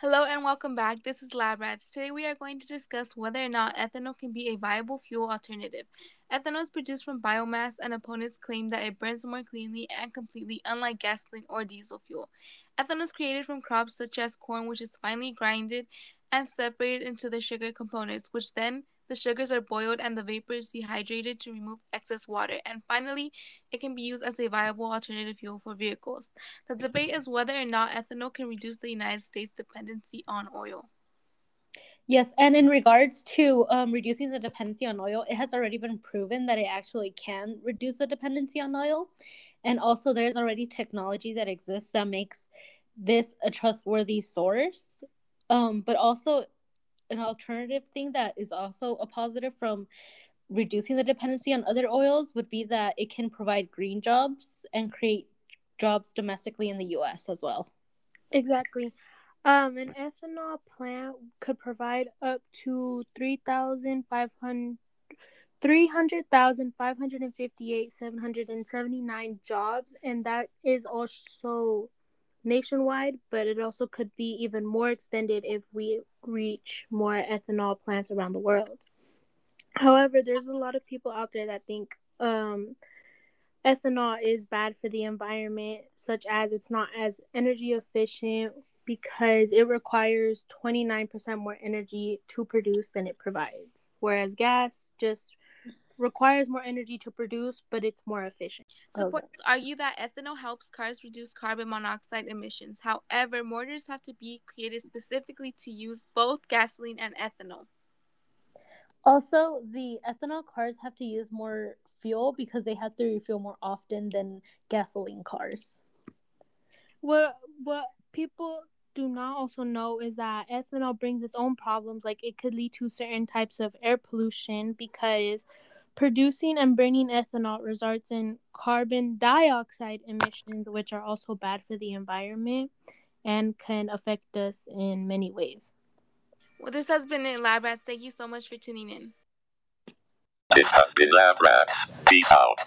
Hello and welcome back. This is Lab Rats. Today we are going to discuss whether or not ethanol can be a viable fuel alternative. Ethanol is produced from biomass, and opponents claim that it burns more cleanly and completely, unlike gasoline or diesel fuel. Ethanol is created from crops such as corn, which is finely grinded and separated into the sugar components, which then the sugars are boiled and the vapors dehydrated to remove excess water. And finally, it can be used as a viable alternative fuel for vehicles. The debate is whether or not ethanol can reduce the United States' dependency on oil. Yes, and in regards to um, reducing the dependency on oil, it has already been proven that it actually can reduce the dependency on oil. And also, there's already technology that exists that makes this a trustworthy source. Um, but also, an alternative thing that is also a positive from reducing the dependency on other oils would be that it can provide green jobs and create jobs domestically in the US as well. Exactly. Um, an ethanol plant could provide up to 3,500 300,558,779 jobs, and that is also nationwide, but it also could be even more extended if we reach more ethanol plants around the world. However, there's a lot of people out there that think um, ethanol is bad for the environment, such as it's not as energy efficient because it requires 29% more energy to produce than it provides. Whereas gas just requires more energy to produce, but it's more efficient. Supporters okay. argue that ethanol helps cars reduce carbon monoxide emissions. However, motors have to be created specifically to use both gasoline and ethanol. Also, the ethanol cars have to use more fuel because they have to refuel more often than gasoline cars. What what people do not also know is that ethanol brings its own problems. Like it could lead to certain types of air pollution because producing and burning ethanol results in carbon dioxide emissions, which are also bad for the environment and can affect us in many ways. Well, this has been it, Lab Rats. Thank you so much for tuning in. This has been Lab Rats. Peace out.